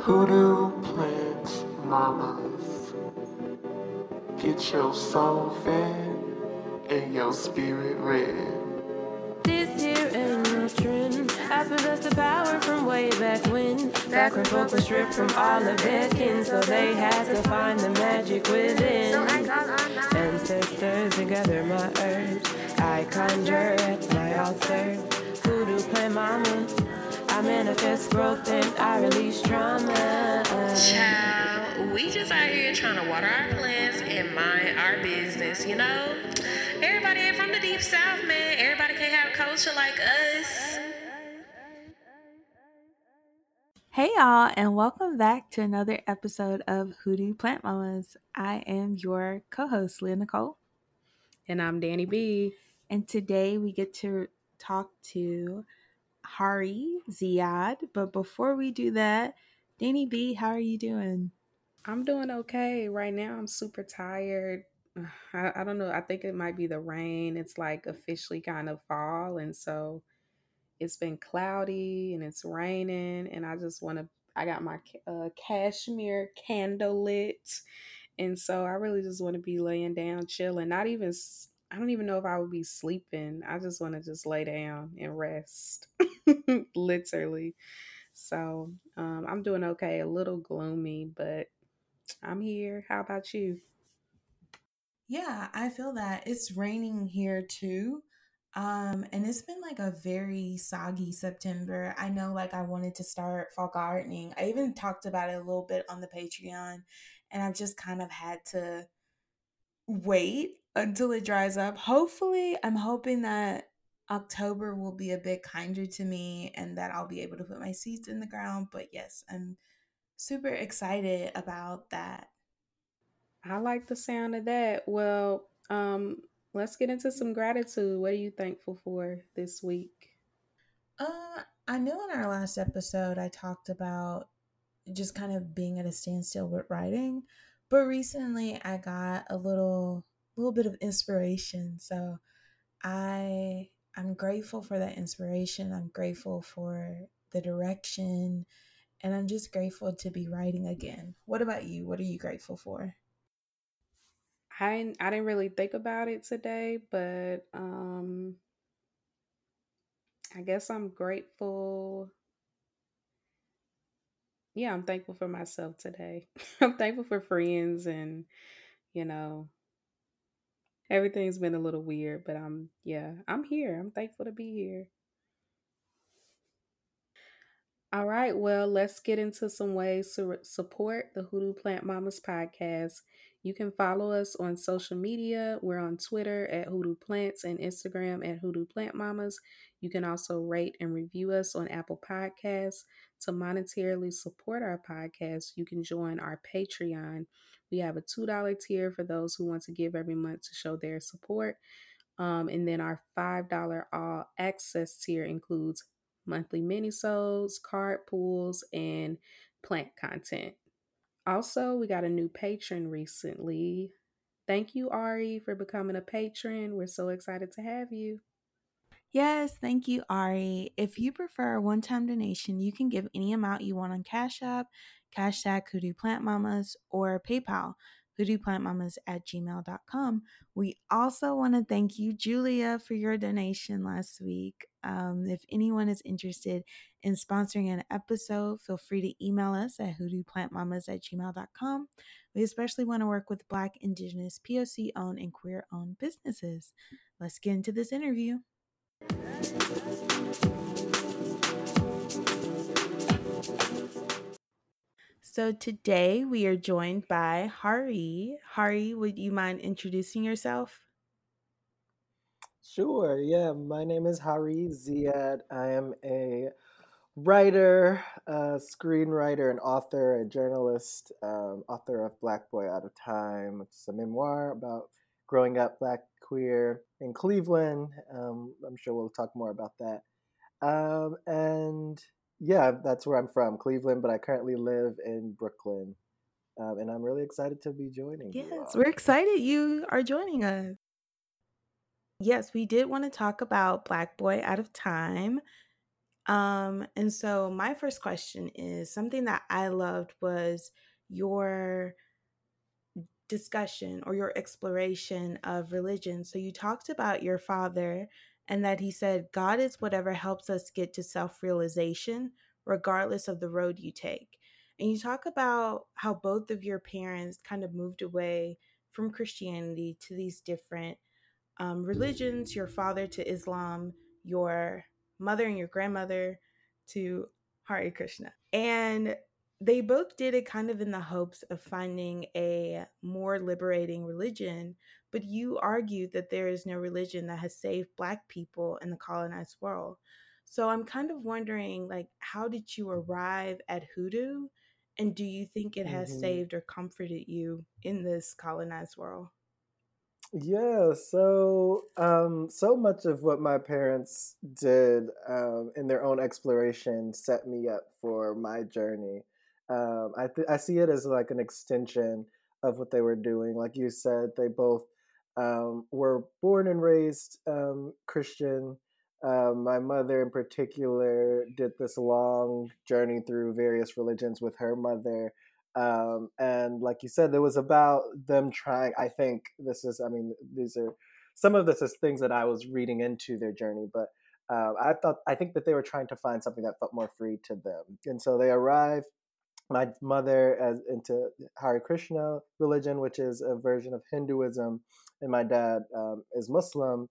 Hoodoo plant mamas. Get your soul fed and your spirit red. This here ain't no trend. I possess the power from way back when. Back when folk were stripped from all of their kin, so they had to find the magic within. So I call my Ancestors and gather my herbs. I conjure at my altar. Hoodoo plant mama. I manifest growth and I release trauma. Child, we just out here trying to water our plants and mind our business, you know? Everybody ain't from the deep south, man. Everybody can't have culture like us. Hey y'all, and welcome back to another episode of Hoodoo Plant Mamas. I am your co-host, Leah Nicole, And I'm Danny B. and today we get to talk to Hari Ziyad. But before we do that, Danny B, how are you doing? I'm doing okay. Right now, I'm super tired. I, I don't know. I think it might be the rain. It's like officially kind of fall. And so it's been cloudy and it's raining. And I just want to, I got my uh, cashmere candle lit. And so I really just want to be laying down, chilling. Not even, I don't even know if I would be sleeping. I just want to just lay down and rest, literally. So um, I'm doing okay. A little gloomy, but I'm here. How about you? Yeah, I feel that it's raining here too. Um, and it's been like a very soggy September. I know like I wanted to start fall gardening. I even talked about it a little bit on the Patreon, and I've just kind of had to wait until it dries up. Hopefully, I'm hoping that October will be a bit kinder to me and that I'll be able to put my seeds in the ground. But yes, I'm super excited about that. I like the sound of that. Well, um, let's get into some gratitude. What are you thankful for this week? Uh, I know in our last episode I talked about just kind of being at a standstill with writing, but recently I got a little little bit of inspiration. So I I'm grateful for that inspiration. I'm grateful for the direction and I'm just grateful to be writing again. What about you? What are you grateful for? I didn't, I didn't really think about it today, but um, I guess I'm grateful. Yeah, I'm thankful for myself today. I'm thankful for friends and, you know, everything's been a little weird, but I'm, yeah, I'm here. I'm thankful to be here. All right, well, let's get into some ways to re- support the Hoodoo Plant Mamas podcast. You can follow us on social media. We're on Twitter at Hoodoo Plants and Instagram at Hoodoo Plant Mamas. You can also rate and review us on Apple Podcasts. To monetarily support our podcast, you can join our Patreon. We have a $2 tier for those who want to give every month to show their support. Um, and then our $5 all access tier includes monthly minisodes, card pools, and plant content. Also, we got a new patron recently. Thank you, Ari, for becoming a patron. We're so excited to have you. Yes, thank you, Ari. If you prefer a one time donation, you can give any amount you want on Cash App, Hashtag Hoodoo Plant Mamas, or PayPal, hoodooplantmamas at gmail.com. We also want to thank you, Julia, for your donation last week. Um, if anyone is interested in sponsoring an episode, feel free to email us at hoodooplantmamas at gmail.com. We especially want to work with Black, Indigenous, POC owned, and queer owned businesses. Let's get into this interview. So today we are joined by Hari. Hari, would you mind introducing yourself? Sure, yeah. My name is Hari Ziyad. I am a writer, a screenwriter, an author, a journalist, um, author of Black Boy Out of Time, which is a memoir about growing up black queer in Cleveland. Um, I'm sure we'll talk more about that. Um, and yeah, that's where I'm from, Cleveland, but I currently live in Brooklyn. Um, and I'm really excited to be joining. Yes, we're excited you are joining us. Yes, we did want to talk about Black Boy Out of Time. Um, and so my first question is something that I loved was your discussion or your exploration of religion. So you talked about your father and that he said, God is whatever helps us get to self realization, regardless of the road you take. And you talk about how both of your parents kind of moved away from Christianity to these different um, religions, your father to Islam, your mother and your grandmother to Hare Krishna. And they both did it kind of in the hopes of finding a more liberating religion, but you argued that there is no religion that has saved Black people in the colonized world. So I'm kind of wondering, like, how did you arrive at hoodoo? And do you think it has Mhm. saved or comforted you in this colonized world? Yeah, so um, so much of what my parents did um, in their own exploration set me up for my journey. Um, I th- I see it as like an extension of what they were doing. Like you said, they both um, were born and raised um, Christian. Um, my mother, in particular, did this long journey through various religions with her mother um, and like you said, there was about them trying. I think this is. I mean, these are some of this is things that I was reading into their journey, but uh, I thought I think that they were trying to find something that felt more free to them, and so they arrived. My mother as into Hare Krishna religion, which is a version of Hinduism, and my dad um, is Muslim,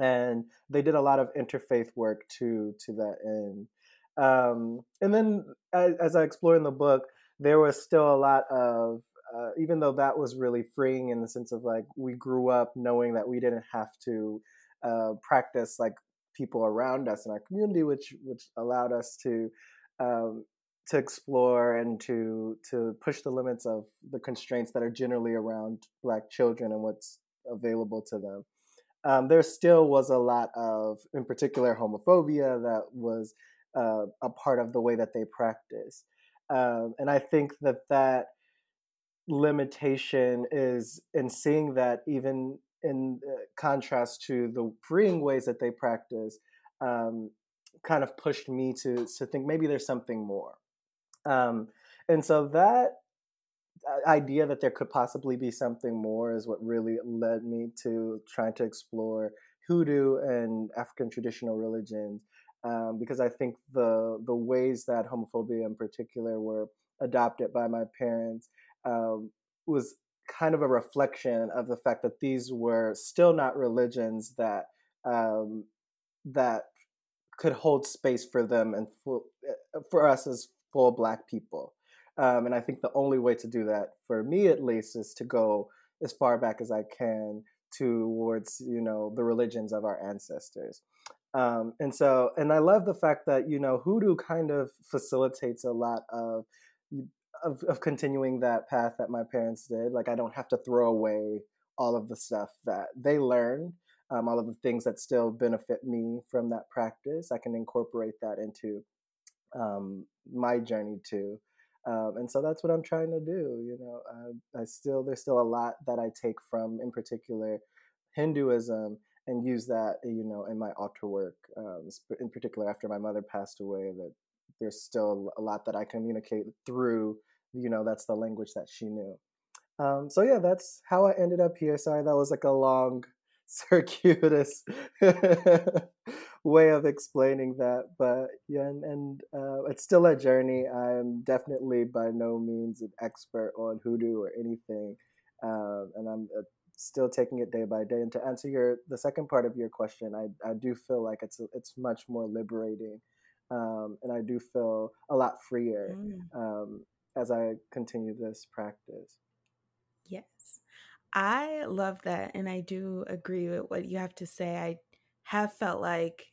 and they did a lot of interfaith work to to that end. Um, and then as, as I explore in the book, there was still a lot of uh, even though that was really freeing in the sense of like we grew up knowing that we didn't have to uh, practice like people around us in our community, which which allowed us to um, to explore and to to push the limits of the constraints that are generally around Black children and what's available to them. Um, there still was a lot of, in particular, homophobia that was uh, a part of the way that they practice. Um, and I think that that limitation is in seeing that even in uh, contrast to the freeing ways that they practice, um, kind of pushed me to to think maybe there's something more. Um, and so that idea that there could possibly be something more is what really led me to trying to explore hoodoo and African traditional religions um, because I think the the ways that homophobia in particular were adopted by my parents um, was kind of a reflection of the fact that these were still not religions that um, that could hold space for them and full, uh, for us as full black people. Um, and I think the only way to do that, for me at least, is to go as far back as I can towards you know the religions of our ancestors. Um, and so, and I love the fact that you know hoodoo kind of facilitates a lot of, of of continuing that path that my parents did. Like I don't have to throw away all of the stuff that they learned, um, all of the things that still benefit me from that practice. I can incorporate that into um, my journey too. Um, and so that's what I'm trying to do. You know, I, I still there's still a lot that I take from, in particular, Hinduism and use that you know in my altar work um, in particular after my mother passed away that there's still a lot that i communicate through you know that's the language that she knew um, so yeah that's how i ended up here sorry that was like a long circuitous way of explaining that but yeah and, and uh, it's still a journey i'm definitely by no means an expert on hoodoo or anything um, and i'm uh, still taking it day by day. And to answer your the second part of your question, I I do feel like it's it's much more liberating, um, and I do feel a lot freer Mm. um, as I continue this practice. Yes. I love that. And I do agree with what you have to say. I have felt like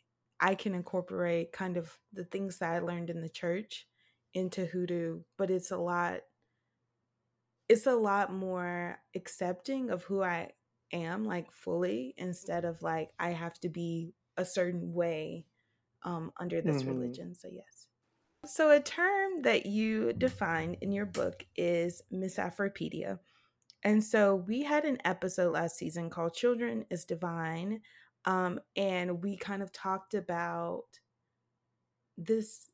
I can incorporate kind of the things that I learned in the church into hoodoo, but it's a lot it's a lot more accepting of who I am like fully instead of like I have to be a certain way um under this Mhm. religion. So yes. So a term that you define in your book is misafropedia. And so we had an episode last season called Children is Divine. Um, and we kind of talked about this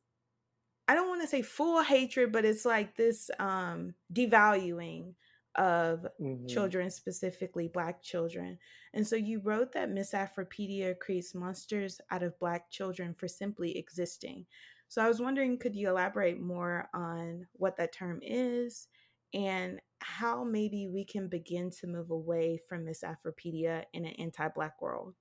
I don't want to say full hatred, but it's like this um devaluing of Mhm. children, specifically black children. And so you wrote that misafropedia creates monsters out of black children for simply existing. So I was wondering, could you elaborate more on what that term is and how maybe we can begin to move away from misafropedia in an anti-black world?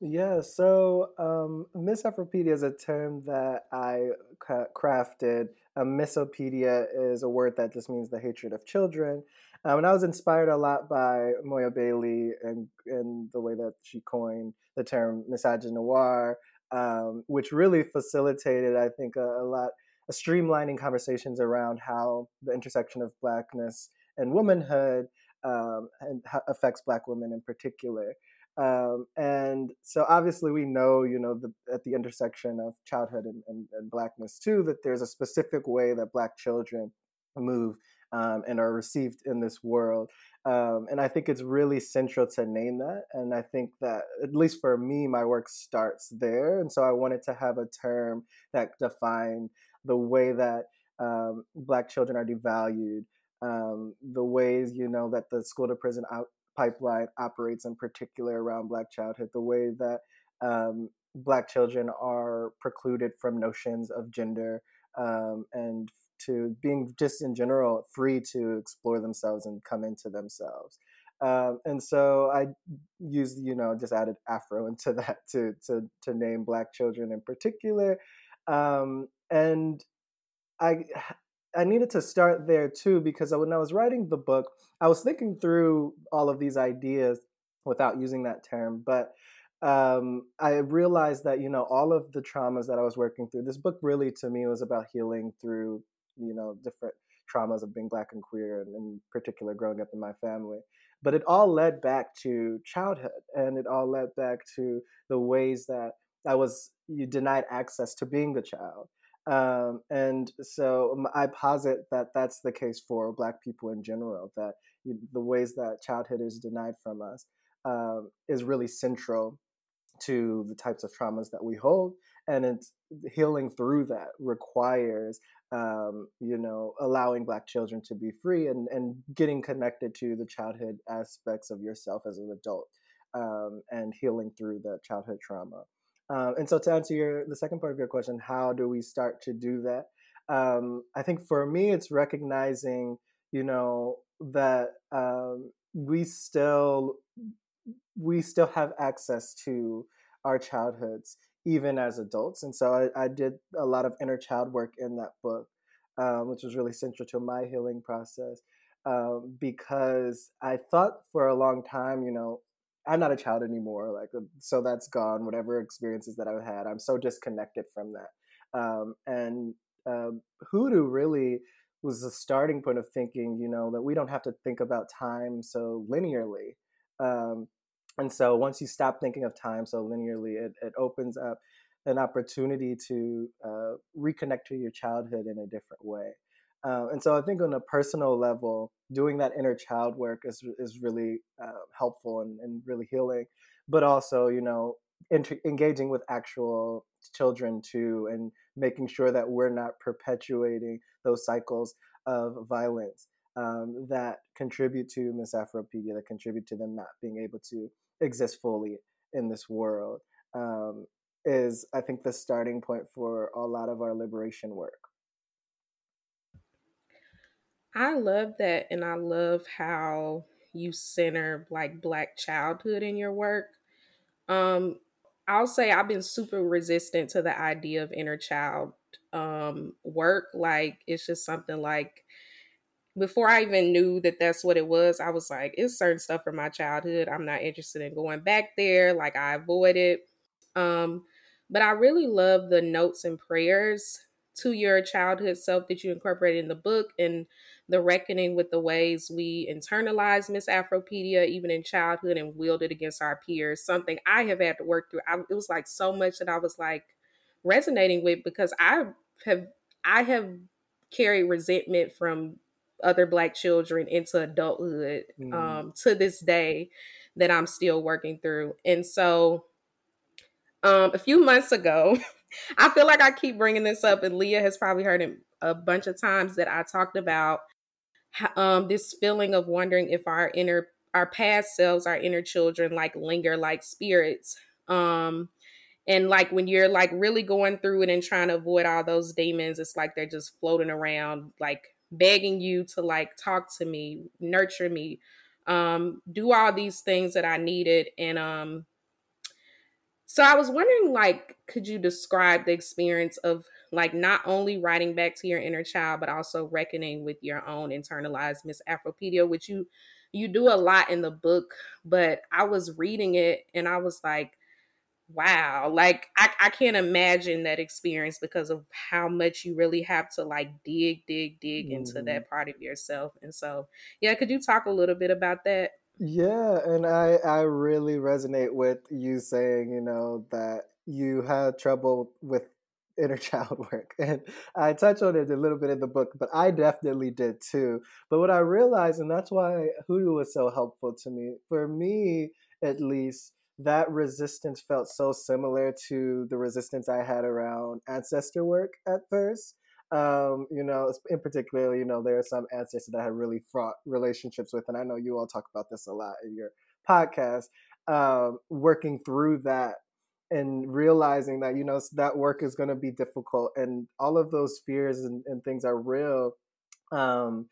Yeah, so um, is a term that I ca- crafted. A misopedia is a word that just means the hatred of children. Um, and I was inspired a lot by Moya Bailey and, and the way that she coined the term misogynoir, um, which really facilitated, I think, a, a lot, a streamlining conversations around how the intersection of blackness and womanhood um, and affects black women in particular. Um, and so obviously we know, you know, the, at the intersection of childhood and, and, and, blackness too, that there's a specific way that black children move um, and are received in this world. Um, and I think it's really central to name that. And I think that, at least for me, my work starts there. And so I wanted to have a term that defined the way that um, black children are devalued, um, the ways, you know, that the school to prison out pipeline operates in particular around Black childhood, the way that um, Black children are precluded from notions of gender um, and to being just in general free to explore themselves and come into themselves. Um, and so I used, you know, just added Afro into that to to to name Black children in particular. Um, and I I needed to start there too because when I was writing the book, I was thinking through all of these ideas without using that term, but um, I realized that you know all of the traumas that I was working through. This book really, to me, was about healing through you know different traumas of being black and queer, and in particular, growing up in my family. But it all led back to childhood, and it all led back to the ways that I was you denied access to being a child um, and so I posit that that's the case for Black people in general, that the ways that childhood is denied from us um, is really central to the types of traumas that we hold. And it's healing through that requires, um, you know, allowing Black children to be free and, and getting connected to the childhood aspects of yourself as an adult um, and healing through the childhood trauma. Um, and so to answer your the second part of your question, how do we start to do that? Um, I think for me, it's recognizing, you know, that um, we still we still have access to our childhoods even as adults. And so I, I did a lot of inner child work in that book, um, which was really central to my healing process. Um, because I thought for a long time, you know, I'm not a child anymore. Like, uh, so that's gone. Whatever experiences that I've had, I'm so disconnected from that. Um, and um, Hoodoo really was the starting point of thinking, you know, that we don't have to think about time so linearly. Um, and so once you stop thinking of time so linearly, it, it opens up an opportunity to uh, reconnect to your childhood in a different way. Uh, and so I think on a personal level, doing that inner child work is is really uh, helpful and, and really healing. But also, you know, inter- engaging with actual children too, and making sure that we're not perpetuating those cycles of violence um, that contribute to misafropedia, that contribute to them not being able to exist fully in this world. Um, is I think the starting point for a lot of our liberation work. I love that. And I love how you center like black childhood in your work. Um, I'll say I've been super resistant to the idea of inner child um, work. Like it's just something like before I even knew that that's what it was, I was like, it's certain stuff from my childhood. I'm not interested in going back there. Like I avoid it. Um, but I really love the notes and prayers to your childhood self that you incorporated in the book and the reckoning with the ways we internalize misafropedia even in childhood and wield it against our peers something i have had to work through I, it was like so much that i was like resonating with because i have i have carried resentment from other black children into adulthood mm. um, to this day that i'm still working through and so um, a few months ago I feel like I keep bringing this up, and Leah has probably heard it a bunch of times that I talked about um, this feeling of wondering if our inner, our past selves, our inner children, like linger like spirits. Um, and like when you're like really going through it and trying to avoid all those demons, it's like they're just floating around, like begging you to like talk to me, nurture me, um, do all these things that I needed. And um, so I was wondering, like, could you describe the experience of like not only writing back to your inner child, but also reckoning with your own internalized misafropedia, which you you do a lot in the book. But I was reading it and I was like, wow like I, I can't imagine that experience because of how much you really have to like dig dig dig mm-hmm. into that part of yourself and so yeah could you talk a little bit about that yeah and i i really resonate with you saying you know that you had trouble with inner child work and i touch on it a little bit in the book but i definitely did too but what i realized and that's why hoodoo was so helpful to me for me at least that resistance felt so similar to the resistance I had around ancestor work at first. Um, you know, in particular, you know, there are some ancestors that I had really fraught relationships with, and I know you all talk about this a lot in your podcast. Um, working through that and realizing that you know that work is going to be difficult, and all of those fears and, and things are real. Um,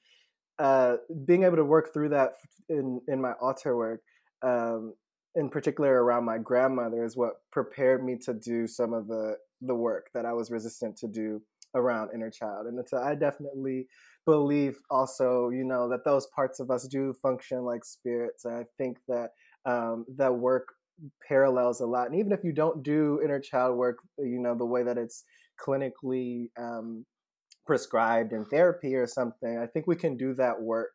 uh, being able to work through that in in my altar work um, in particular around my grandmother is what prepared me to do some of the the work that I was resistant to do around inner child. And so I definitely believe also, you know, that those parts of us do function like spirits. And I think that um, that work parallels a lot. And even if you don't do inner child work, you know, the way that it's clinically um, prescribed in therapy or something, I think we can do that work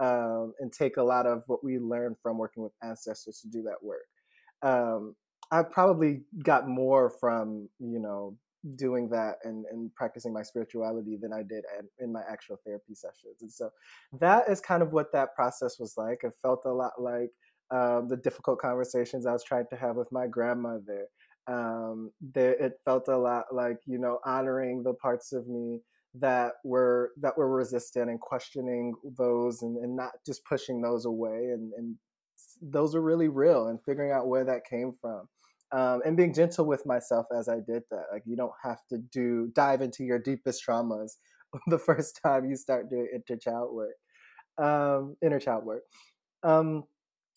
um, and take a lot of what we learn from working with ancestors to do that work. Um, I probably got more from you know doing that and, and practicing my spirituality than I did in my actual therapy sessions. And so that is kind of what that process was like. It felt a lot like um, the difficult conversations I was trying to have with my grandmother. Um, there, it felt a lot like you know honoring the parts of me that were that were resistant and questioning those and, and not just pushing those away and, and those are really real and figuring out where that came from um, and being gentle with myself as I did that. Like you don't have to do dive into your deepest traumas the first time you start doing inner child work, um, inner child work. Um,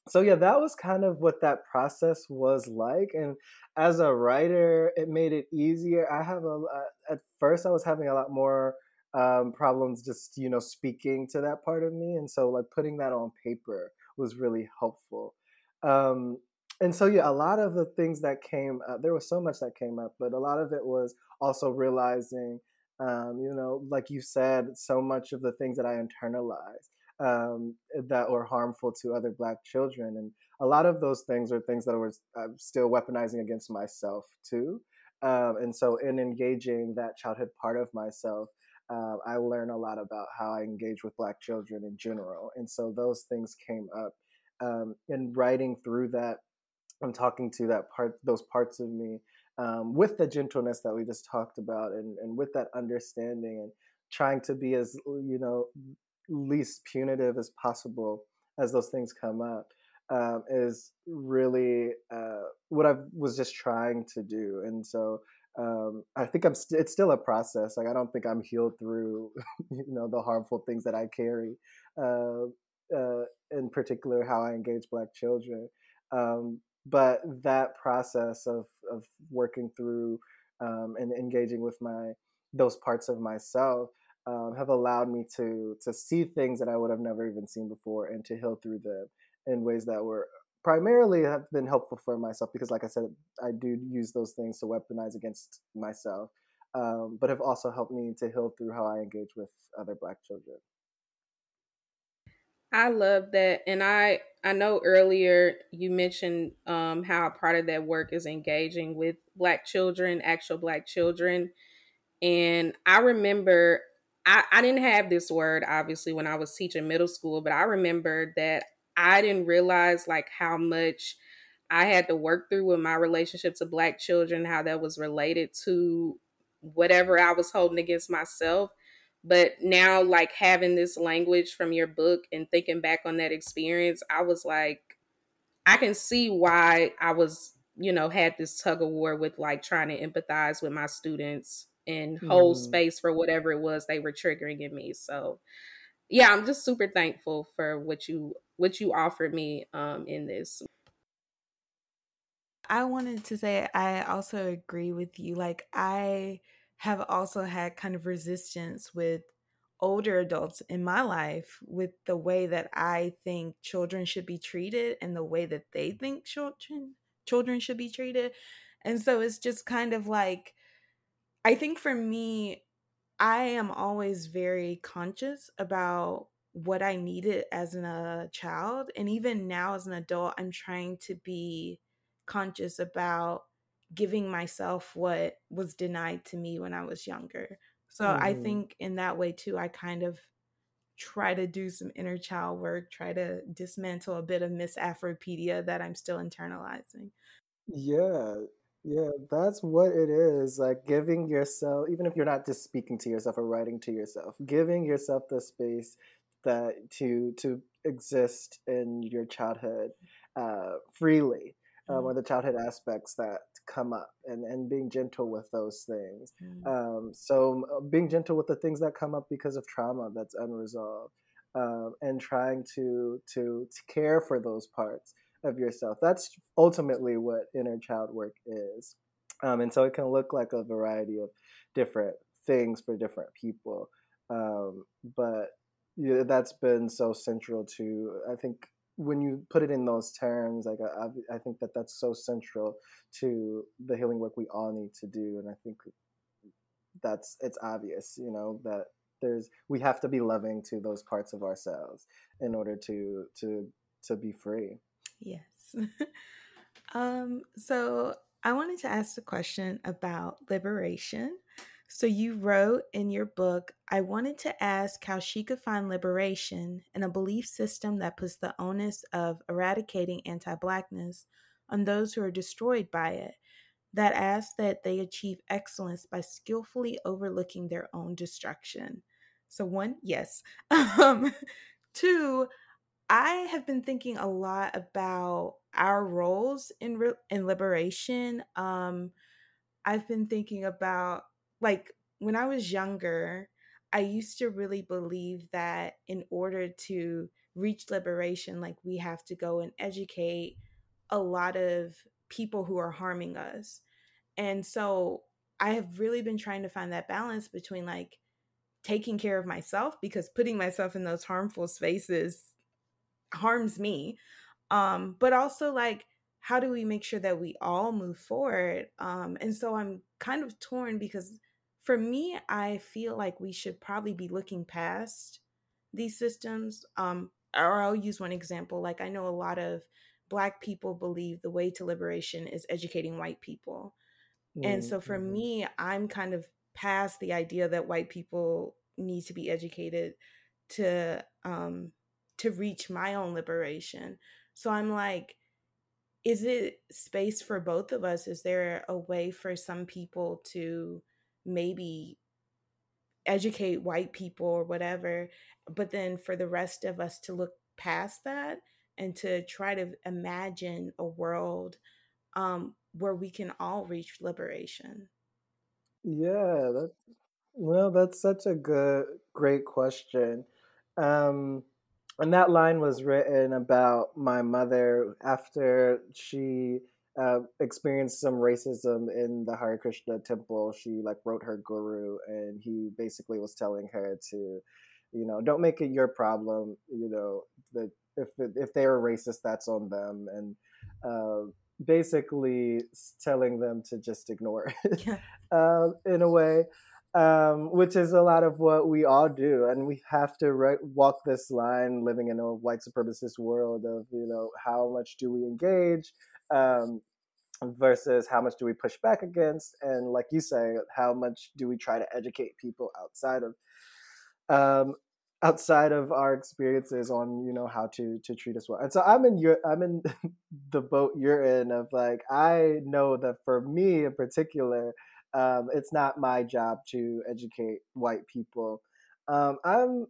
so yeah, that was kind of what that process was like. And as a writer, it made it easier. I have a at first I was having a lot more um, problems just you know speaking to that part of me, and so like putting that on paper was really helpful. Um, and so yeah, a lot of the things that came up, there was so much that came up, but a lot of it was also realizing, um, you know, like you said, so much of the things that I internalized um, that were harmful to other black children. And a lot of those things are things that I was uh, still weaponizing against myself too. Um, and so in engaging that childhood part of myself, uh, I learned a lot about how I engage with black children in general. And so those things came up. Um, in writing through that, I'm talking to that part, those parts of me, um, with the gentleness that we just talked about, and, and with that understanding, and trying to be as you know least punitive as possible as those things come up um, is really uh, what I was just trying to do. And so um, I think I'm st- it's still a process. Like I don't think I'm healed through you know the harmful things that I carry. Uh, uh, in particular, how I engage Black children. Um, but that process of of working through um, and engaging with my those parts of myself um, have allowed me to to see things that I would have never even seen before and to heal through them in ways that were primarily have been helpful for myself because like I said I do use those things to weaponize against myself um, but have also helped me to heal through how I engage with other black children. I love that and I I know earlier you mentioned um, how part of that work is engaging with black children, actual black children. And I remember I, I didn't have this word obviously when I was teaching middle school, but I remember that I didn't realize like how much I had to work through with my relationship to black children, how that was related to whatever I was holding against myself. But now, like having this language from your book and thinking back on that experience, I was like, I can see why I was, you know, had this tug of war with like trying to empathize with my students and hold mm. space for whatever it was they were triggering in me. So, yeah, I'm just super thankful for what you what you offered me um, in this. I wanted to say I also agree with you. Like I have also had kind of resistance with older adults in my life with the way that I think children should be treated and the way that they think children children should be treated. And so it's just kind of like I think for me I am always very conscious about what I needed as a child and even now as an adult I'm trying to be conscious about giving myself what was denied to me when I was younger. So mm. I think in that way too, I kind of try to do some inner child work, try to dismantle a bit of misafropedia that I'm still internalizing. Yeah, yeah, that's what it is. Like giving yourself, even if you're not just speaking to yourself or writing to yourself, giving yourself the space that to to exist in your childhood uh, freely um, or the childhood aspects that come up and, and being gentle with those things. Mm. Um, so uh, being gentle with the things that come up because of trauma that's unresolved um, and trying to, to, to care for those parts of yourself. That's ultimately what inner child work is. Um, and so it can look like a variety of different things for different people. Um, but yeah, that's been so central to, I think, when you put it in those terms, like I, I think that that's so central to the healing work we all need to do, and I think that's it's obvious, you know, that there's we have to be loving to those parts of ourselves in order to to to be free. Yes. um. So I wanted to ask a question about liberation. So, you wrote in your book, I wanted to ask how she could find liberation in a belief system that puts the onus of eradicating anti Blackness on those who are destroyed by it, that asks that they achieve excellence by skillfully overlooking their own destruction. So, one, yes. Um, two, I have been thinking a lot about our roles in re- in liberation. Um, I've been thinking about like when I was younger, I used to really believe that in order to reach liberation, like we have to go and educate a lot of people who are harming us. And so I have really been trying to find that balance between like taking care of myself because putting myself in those harmful spaces harms me. Um, but also like how do we make sure that we all move forward? Um, and so I'm kind of torn because for me, I feel like we should probably be looking past these systems. Um, or I'll use one example. Like I know a lot of black people believe the way to liberation is educating white people. Mm-hmm. And so for mm-hmm. me, I'm kind of past the idea that white people need to be educated to um to reach my own liberation. So I'm like is it space for both of us? Is there a way for some people to maybe educate white people or whatever but then for the rest of us to look past that and to try to imagine a world um, where we can all reach liberation. Yeah that well that's such a good great question. Um, and that line was written about my mother after she uh, experienced some racism in the Hare Krishna temple. She like wrote her guru, and he basically was telling her to, you know, don't make it your problem. You know, that if if they are racist, that's on them, and uh, basically telling them to just ignore it uh, in a way. Um, which is a lot of what we all do, and we have to re- walk this line, living in a white supremacist world of you know how much do we engage, um, versus how much do we push back against and like you say how much do we try to educate people outside of um, outside of our experiences on you know how to to treat us well. And so i'm in your i'm in the boat you're in of like i know that for me in particular um, it's not my job to educate white people um, i'm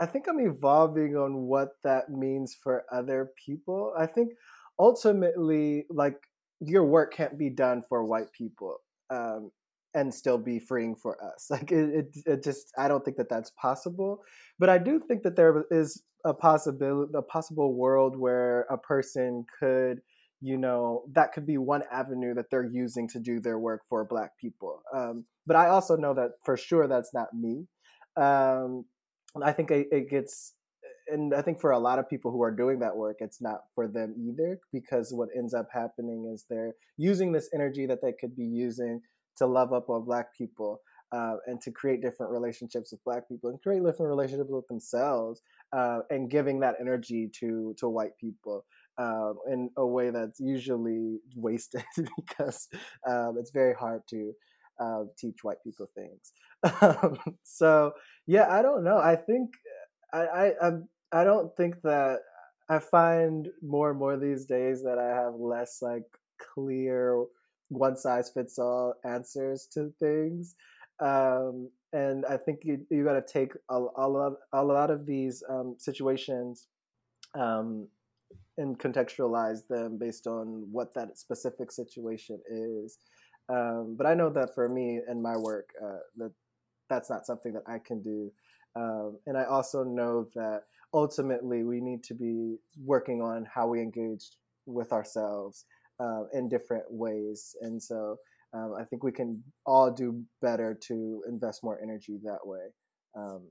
i think i'm evolving on what that means for other people i think ultimately like your work can't be done for white people um, and still be freeing for us. Like it, it, it, just, I don't think that that's possible. But I do think that there is a possibility, a possible world where a person could, you know, that could be one avenue that they're using to do their work for Black people. Um, but I also know that for sure that's not me. Um, I think it, it gets and I think for a lot of people who are doing that work, it's not for them either because what ends up happening is they're using this energy that they could be using to love up on Black people uh, and to create different relationships with Black people and create different relationships with themselves uh, and giving that energy to to white people. Um, in a way that's usually wasted because um, it's very hard to uh, teach white people things. Um, so yeah, I don't know. I think I, I I'm don't think that I find more and more these days that I have less like clear one size fits all answers to things. Um, and I think you you got to take a, a lot a lot of these um, situations um, and contextualize them based on what that specific situation is. Um, but I know that for me and my work, uh, that that's not something that I can do. Um, and I also know that ultimately we need to be working on how we engage with ourselves uh, in different ways. And so um, I think we can all do better to invest more energy that way um,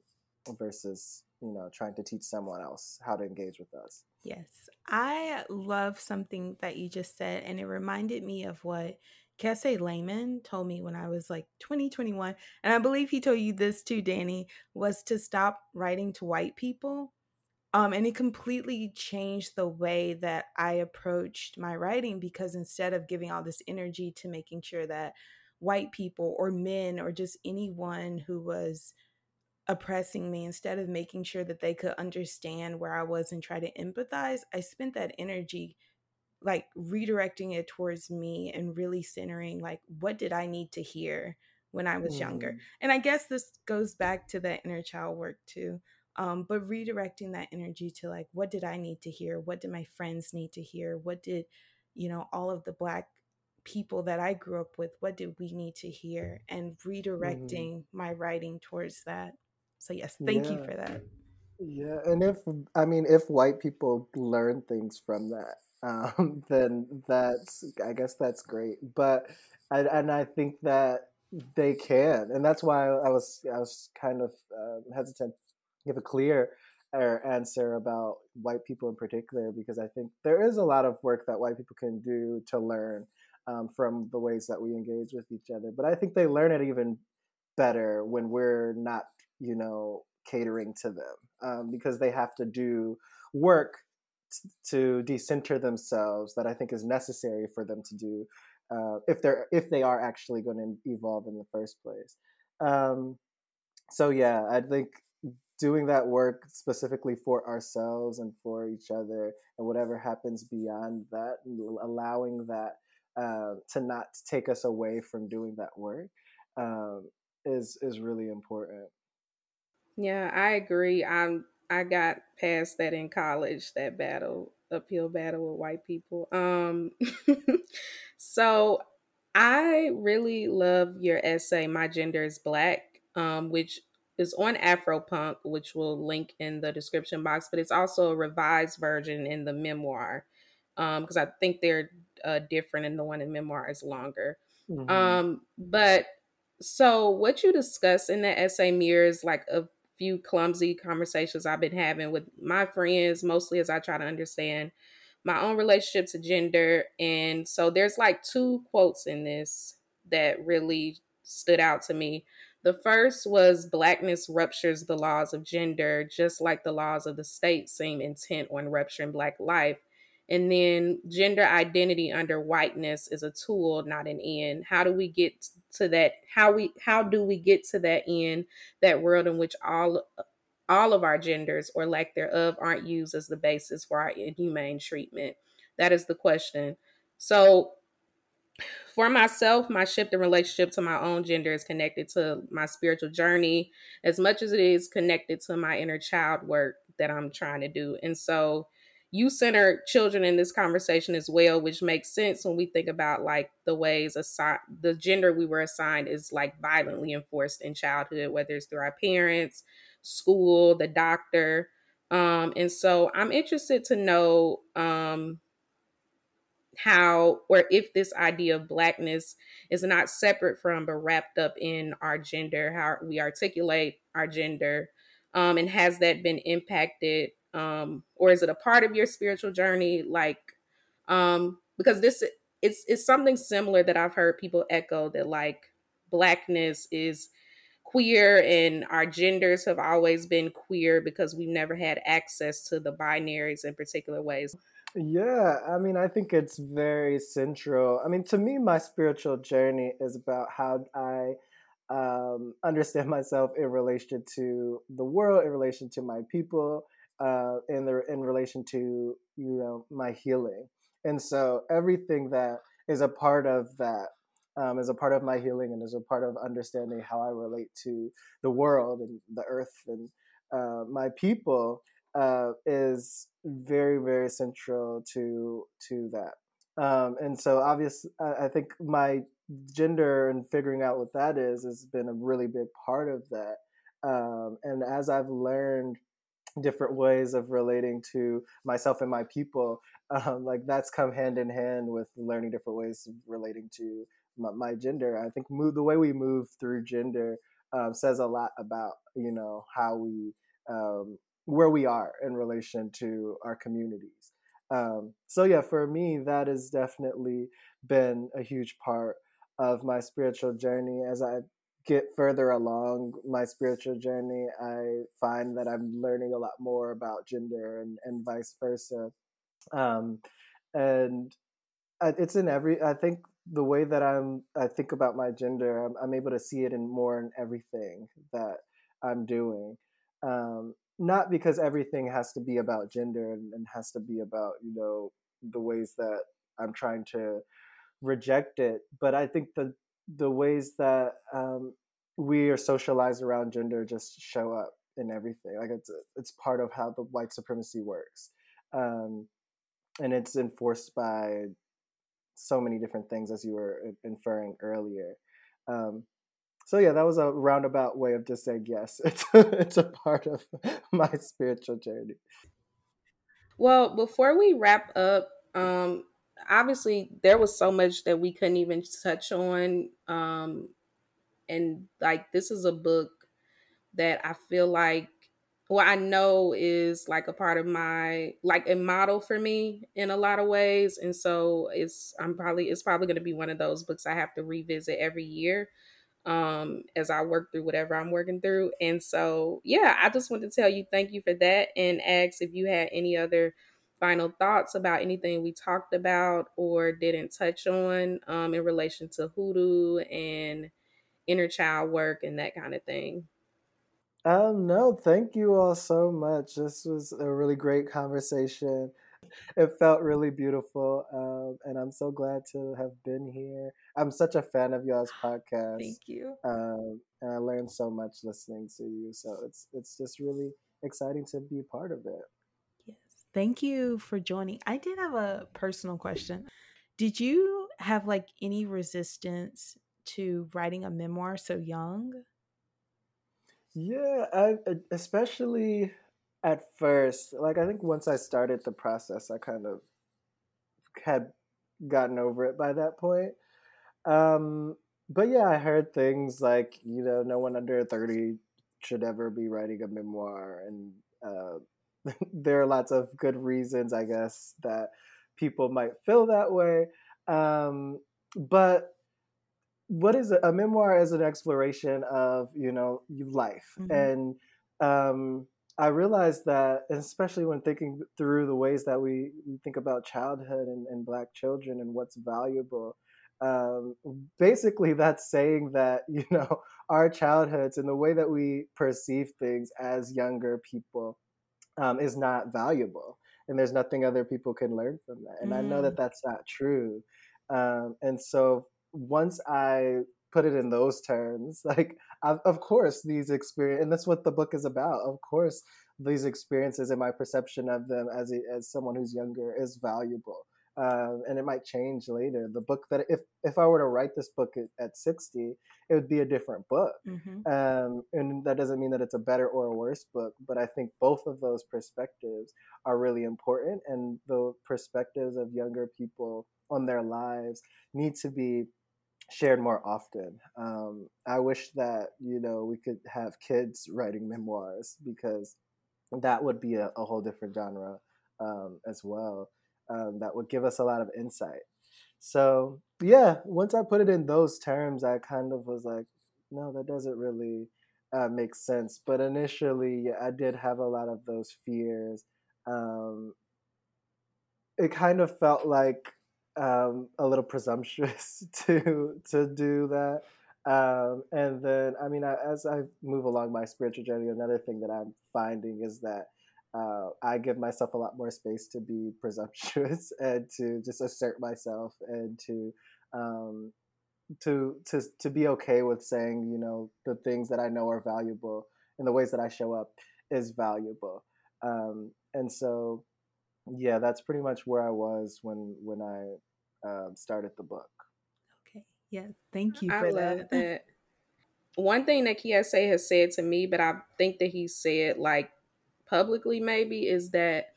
versus you know trying to teach someone else how to engage with us. Yes, I love something that you just said, and it reminded me of what Kiese Laymon told me when I was like 20, 21, and I believe he told you this too, Danny, was to stop writing to white people. Um, and it completely changed the way that I approached my writing because instead of giving all this energy to making sure that white people or men or just anyone who was oppressing me, instead of making sure that they could understand where I was and try to empathize, I spent that energy like redirecting it towards me and really centering like what did I need to hear when I was mm. younger. And I guess this goes back to that inner child work too. Um, but redirecting that energy to like what did I need to hear? What did my friends need to hear? What did, you know, all of the black people that I grew up with, what did we need to hear? And mm. redirecting mm. my writing towards that. So yes, thank yeah. you for that. Yeah, and if I mean if white people learn things from that, um, then that's I guess that's great. But I, and I think that they can, and that's why I was I was kind of uh, hesitant to give a clear er, answer about white people in particular because I think there is a lot of work that white people can do to learn um, from the ways that we engage with each other. But I think they learn it even better when we're not, you know, catering to them um, because they have to do work to decenter themselves that I think is necessary for them to do uh, if they're if they are actually going to evolve in the first place. Um, so yeah, I think doing that work specifically for ourselves and for each other, and whatever happens beyond that, allowing that uh, to not take us away from doing that work um, is is really important. Yeah, I agree. I'm I got past that in college, that battle, uphill battle with white people. Um so I really love your essay, My Gender is Black, um, which is on Afropunk, which we'll link in the description box, but it's also a revised version in the memoir. because um, I think they're uh, different and the one in memoir is longer. Mm-hmm. Um, but so what you discuss in that essay mirrors like a few clumsy conversations I've been having with my friends, mostly as I try to understand my own relationship to gender. And so there's like two quotes in this that really stood out to me. The first was Blackness ruptures the laws of gender, just like the laws of the state seem intent on rupturing Black life. And then gender identity under whiteness is a tool, not an end. How do we get to that? How we how do we get to that end, that world in which all all of our genders or lack thereof aren't used as the basis for our inhumane treatment? That is the question. So, for myself, my shift in relationship to my own gender is connected to my spiritual journey as much as it is connected to my inner child work that I'm trying to do. And so, you center children in this conversation as well, which makes sense when we think about like the ways assign the gender we were assigned is like violently enforced in childhood, whether it's through our parents, school, the doctor. Um, and so I'm interested to know um, how or if this idea of blackness is not separate from but wrapped up in our gender, how we articulate our gender, um, and has that been impacted, um, or is it a part of your spiritual journey? Like, um, because this it's it's something similar that I've heard people echo that like blackness is queer and our genders have always been queer because we've never had access to the binaries in particular ways. Yeah, I mean, I think it's very central. I mean, to me, my spiritual journey is about how I um, understand myself in relation to the world, in relation to my people, uh, in the in relation to you know my healing. And so everything that is a part of that um, is a part of my healing and is a part of understanding how I relate to the world and the earth and uh, my people uh, is very very central to to that. Um, and so obviously, I, I think my gender and figuring out what that is has been a really big part of that. Um, and as I've learned different ways of relating to myself and my people, um, like that's come hand in hand with learning different ways of relating to my, my gender. I think move, the way we move through gender um, says a lot about you know how we um, where we are in relation to our communities. Um, so yeah, for me, that has definitely been a huge part of my spiritual journey. As I get further along my spiritual journey, I find that I'm learning a lot more about gender and, and vice versa. Um, and it's in every. I think the way that I'm, I think about my gender, I'm, I'm able to see it in more in everything that I'm doing. Um, not because everything has to be about gender and, and has to be about you know the ways that I'm trying to reject it, but I think the the ways that um, we are socialized around gender just show up in everything. Like it's it's part of how the white supremacy works, um, and it's enforced by so many different things, as you were inferring earlier. Um, so yeah, that was a roundabout way of just saying yes. It's it's a part of my spiritual journey. Well, before we wrap up, um, obviously there was so much that we couldn't even touch on, um, and like this is a book that I feel like well i know is like a part of my like a model for me in a lot of ways and so it's i'm probably it's probably going to be one of those books i have to revisit every year um, as I work through whatever I'm working through. And so, yeah, I just want to tell you thank you for that and ask if you had any other final thoughts about anything we talked about or didn't touch on um, in relation to hoodoo and inner child work and that kind of thing. Um, no, thank you all so much. This was a really great conversation it felt really beautiful. Um, and I'm so glad to have been here. I'm such a fan of y'all's podcast. Thank you. Um, and I learned so much listening to you. So it's it's just really exciting to be a part of it. Yes. Thank you for joining. I did have a personal question. Did you have like any resistance to writing a memoir so young? Yeah, I, especially at first, like I think once I started the process, I kind of had gotten over it by that point. Um, but yeah, I heard things like you know, no one under thirty should ever be writing a memoir, and uh, there are lots of good reasons, I guess, that people might feel that way. Um, but what is a, a memoir? Is an exploration of you know life, mm-hmm. and um, I realized that, especially when thinking through the ways that we, we think about childhood and, and Black children and what's valuable, um, basically that's saying that you know our childhoods and the way that we perceive things as younger people um, is not valuable and there's nothing other people can learn from that and mm. i know that mm. that's not true um, and so once i put it in those terms like of course these experience and that's what the book is about of course these experiences and my perception of them as a, as someone who's younger is valuable um, and it might change later. The book that if if I were to write this book at, at sixty, it would be a different book, mm-hmm. um, and that doesn't mean that it's a better or a worse book. But I think both of those perspectives are really important, and the perspectives of younger people on their lives need to be shared more often. Um, I wish that you know we could have kids writing memoirs because that would be a, a whole different genre um, as well um, that would give us a lot of insight. So yeah, once I put it in those terms, I kind of was like, no, that doesn't really uh, make sense. But initially, I did have a lot of those fears. Um, it kind of felt like um, a little presumptuous to to do that. Um, and then, I mean, I, as I move along my spiritual journey, another thing that I'm finding is that uh, I give myself a lot more space to be presumptuous and to just assert myself and to um, to to to be okay with saying you know the things that I know are valuable and the ways that I show up is valuable. Um, and so, yeah, that's pretty much where I was when when I uh, started the book. Okay. Yeah. Thank you for I that. that. One thing that Kiese has said to me, but I think that he said like publicly maybe is that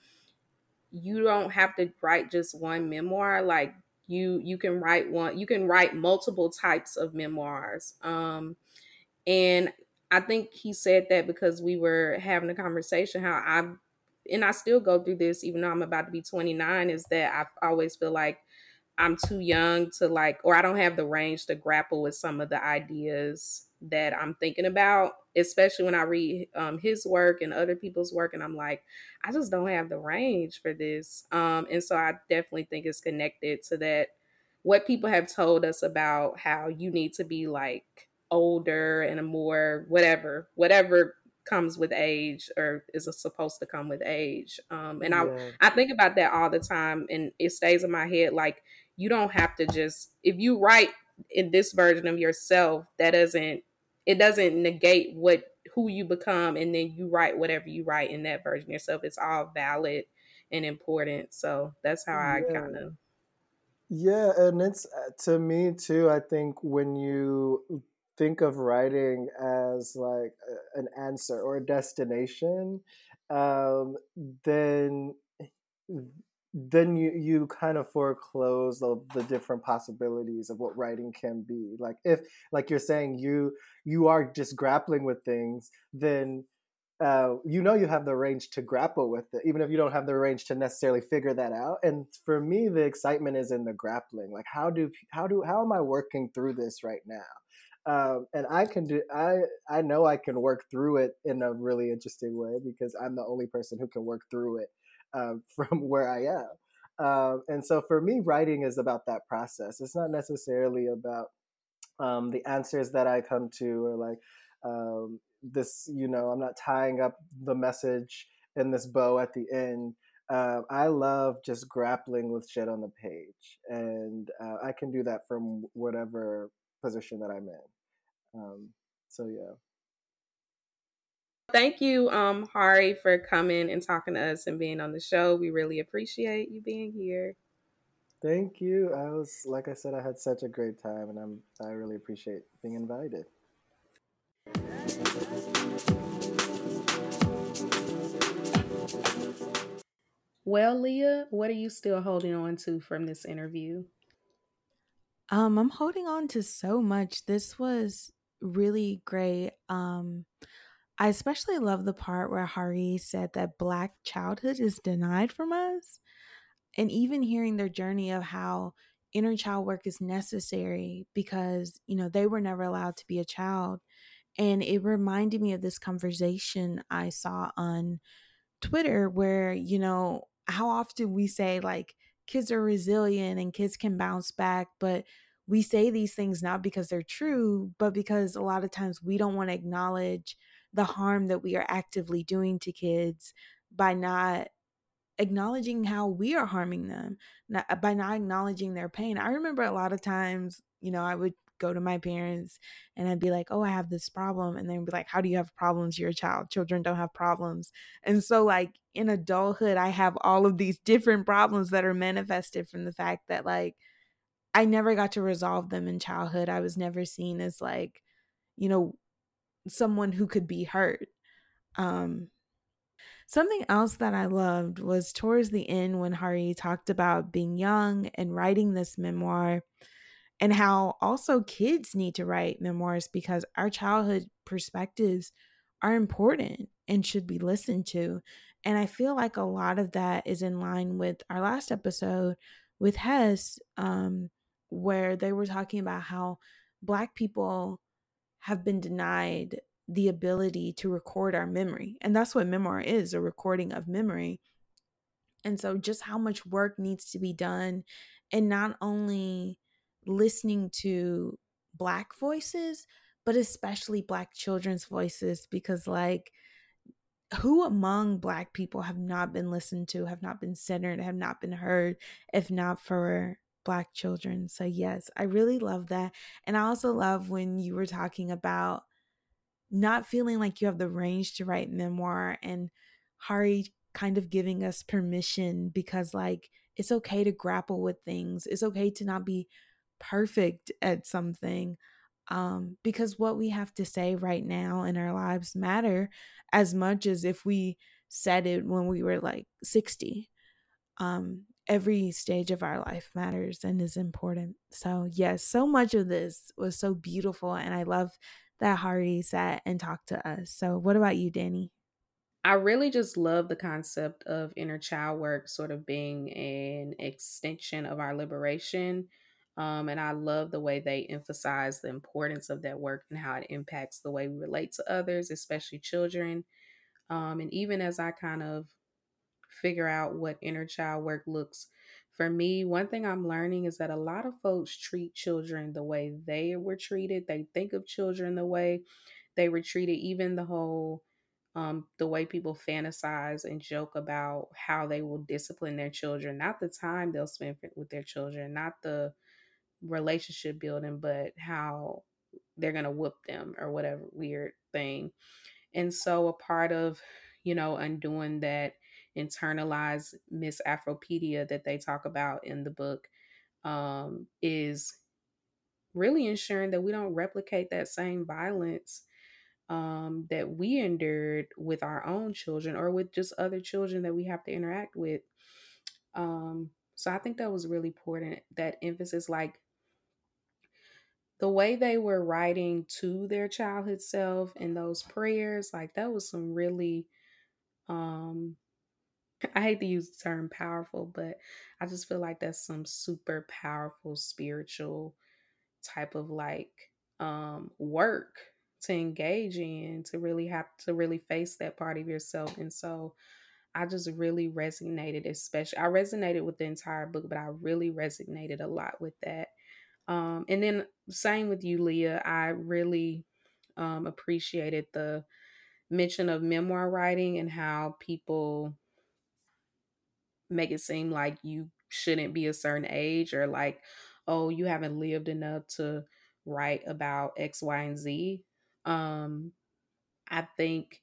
you don't have to write just one memoir like you you can write one you can write multiple types of memoirs um and i think he said that because we were having a conversation how i and i still go through this even though i'm about to be 29 is that i always feel like i'm too young to like or i don't have the range to grapple with some of the ideas that I'm thinking about, especially when I read um, his work and other people's work, and I'm like, I just don't have the range for this. Um, and so I definitely think it's connected to that. What people have told us about how you need to be like older and a more whatever, whatever comes with age or is supposed to come with age. Um, and yeah. I I think about that all the time, and it stays in my head like you don't have to just if you write in this version of yourself that doesn't it doesn't negate what who you become and then you write whatever you write in that version yourself it's all valid and important so that's how i yeah. kind of yeah and it's uh, to me too i think when you think of writing as like an answer or a destination um, then then you you kind of foreclose the, the different possibilities of what writing can be. Like if like you're saying you you are just grappling with things then uh, you know you have the range to grapple with it even if you don't have the range to necessarily figure that out. And for me the excitement is in the grappling. Like how do how do how am i working through this right now? Um, and I can do I I know I can work through it in a really interesting way because I'm the only person who can work through it uh, from where I am. Um, and so for me, writing is about that process. It's not necessarily about um, the answers that I come to or like um, this, you know, I'm not tying up the message in this bow at the end. Uh, I love just grappling with shit on the page, and uh, I can do that from whatever position that I'm in. Um, so yeah thank you, um, Hari, for coming and talking to us and being on the show. We really appreciate you being here. Thank you. I was like I said, I had such a great time, and I'm I really appreciate being invited. Well, Leah, what are you still holding on to from this interview? Um, I'm holding on to so much. This was really great. Um, I especially love the part where Hari said that Black childhood is denied from us. And even hearing their journey of how inner child work is necessary because, you know, they were never allowed to be a child. And it reminded me of this conversation I saw on Twitter where, you know, how often we say like kids are resilient and kids can bounce back, but we say these things not because they're true, but because a lot of times we don't want to acknowledge the harm that we are actively doing to kids by not acknowledging how we are harming them not, uh, by not acknowledging their pain. I remember a lot of times, you know, I would go to my parents and I'd be like, "Oh, I have this problem." And they'd be like, "How do you have problems? You're a child. Children don't have problems." And so like in adulthood, I have all of these different problems that are manifested from the fact that like I never got to resolve them in childhood. I was never seen as like, you know, someone who could be hurt. Um Something else that I loved was towards the end when Hari talked about being young and writing this memoir and how also kids need to write memoirs because our childhood perspectives are important and should be listened to. And I feel like a lot of that is in line with our last episode with Hess, um, where they were talking about how Black people have been denied the ability to record our memory. And that's what memoir is a recording of memory. And so, just how much work needs to be done, and not only listening to Black voices, but especially Black children's voices, because, like, who among Black people have not been listened to, have not been centered, have not been heard, if not for Black children? So, yes, I really love that. And I also love when you were talking about not feeling like you have the range to write memoir and Hari kind of giving us permission because like it's okay to grapple with things. It's okay to not be perfect at something um because what we have to say right now in our lives matter as much as if we said it when we were like 60 um every stage of our life matters and is important so yes so much of this was so beautiful and i love that Hari sat and talked to us. So, what about you, Danny? I really just love the concept of inner child work sort of being an extension of our liberation. Um, and I love the way they emphasize the importance of that work and how it impacts the way we relate to others, especially children. Um, and even as I kind of figure out what inner child work looks for me, one thing I'm learning is that a lot of folks treat children the way they were treated. They think of children the way they were treated, even the whole um, the way people fantasize and joke about how they will discipline their children, not the time they'll spend with their children, not the relationship building, but how they're going to whoop them or whatever weird thing. And so, a part of, you know, undoing that internalized misafropedia that they talk about in the book um, is really ensuring that we don't replicate that same violence um, that we endured with our own children or with just other children that we have to interact with. Um, so I think that was really important that emphasis, like the way they were writing to their childhood self and those prayers, like that was some really um I hate to use the term powerful, but I just feel like that's some super powerful spiritual type of like um work to engage in to really have to really face that part of yourself. And so I just really resonated, especially I resonated with the entire book, but I really resonated a lot with that. Um and then same with you, Leah. I really um appreciated the mention of memoir writing and how people make it seem like you shouldn't be a certain age or like, oh, you haven't lived enough to write about X, Y, and Z. Um, I think,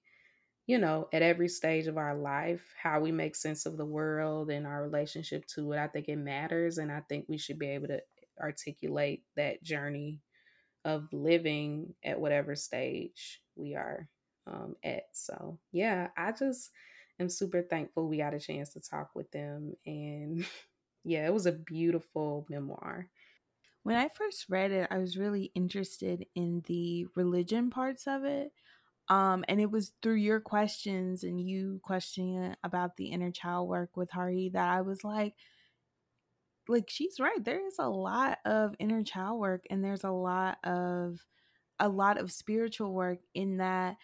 you know, at every stage of our life, how we make sense of the world and our relationship to it, I think it matters. And I think we should be able to articulate that journey of living at whatever stage we are um, at. So, yeah, I just am super thankful we got a chance to talk with them. And yeah, it was a beautiful memoir. When I first read it, I was really interested in the religion parts of it. Um, and it was through your questions and you questioning about the inner child work with Hari that I was like, like she's right. There is a lot of inner child work and there's a lot of a lot of spiritual work in that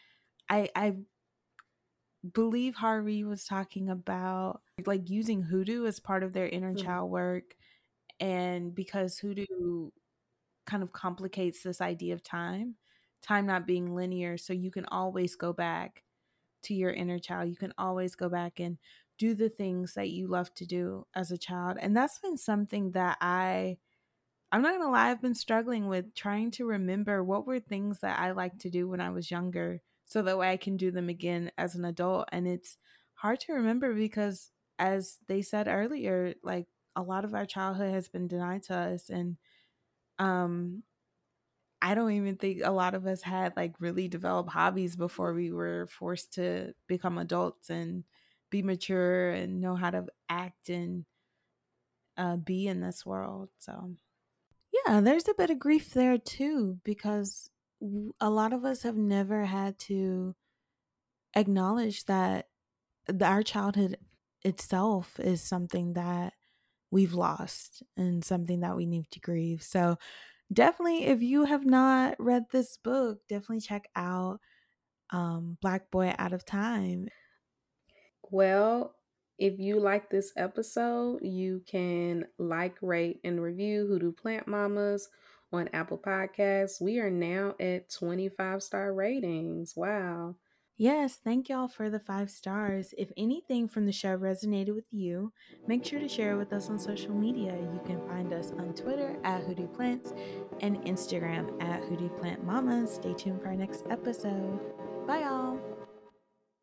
I I believe Hari was talking about like using hoodoo as part of their inner mm-hmm. child work. And because hoodoo kind of complicates this idea of time, time not being linear. So you can always go back to your inner child. You can always go back and do the things that you love to do as a child. And that's been something that I I'm not going to lie, I've been struggling with trying to remember what were things that I liked to do when I was younger so that way I can do them again as an adult and it's hard to remember because as they said earlier, like a lot of our childhood has been denied to us and um I don't even think a lot of us had like really developed hobbies before we were forced to become adults and be mature and know how to act and uh, be in this world. So, yeah, there's a bit of grief there too, because a lot of us have never had to acknowledge that our childhood itself is something that we've lost and something that we need to grieve. So, definitely, if you have not read this book, definitely check out um, Black Boy Out of Time. Well, if you like this episode, you can like, rate, and review Hoodoo Plant Mamas on Apple Podcasts. We are now at 25 star ratings. Wow. Yes, thank y'all for the five stars. If anything from the show resonated with you, make sure to share it with us on social media. You can find us on Twitter at Hoodoo Plants and Instagram at Hoodoo Plant Mama. Stay tuned for our next episode. Bye, y'all.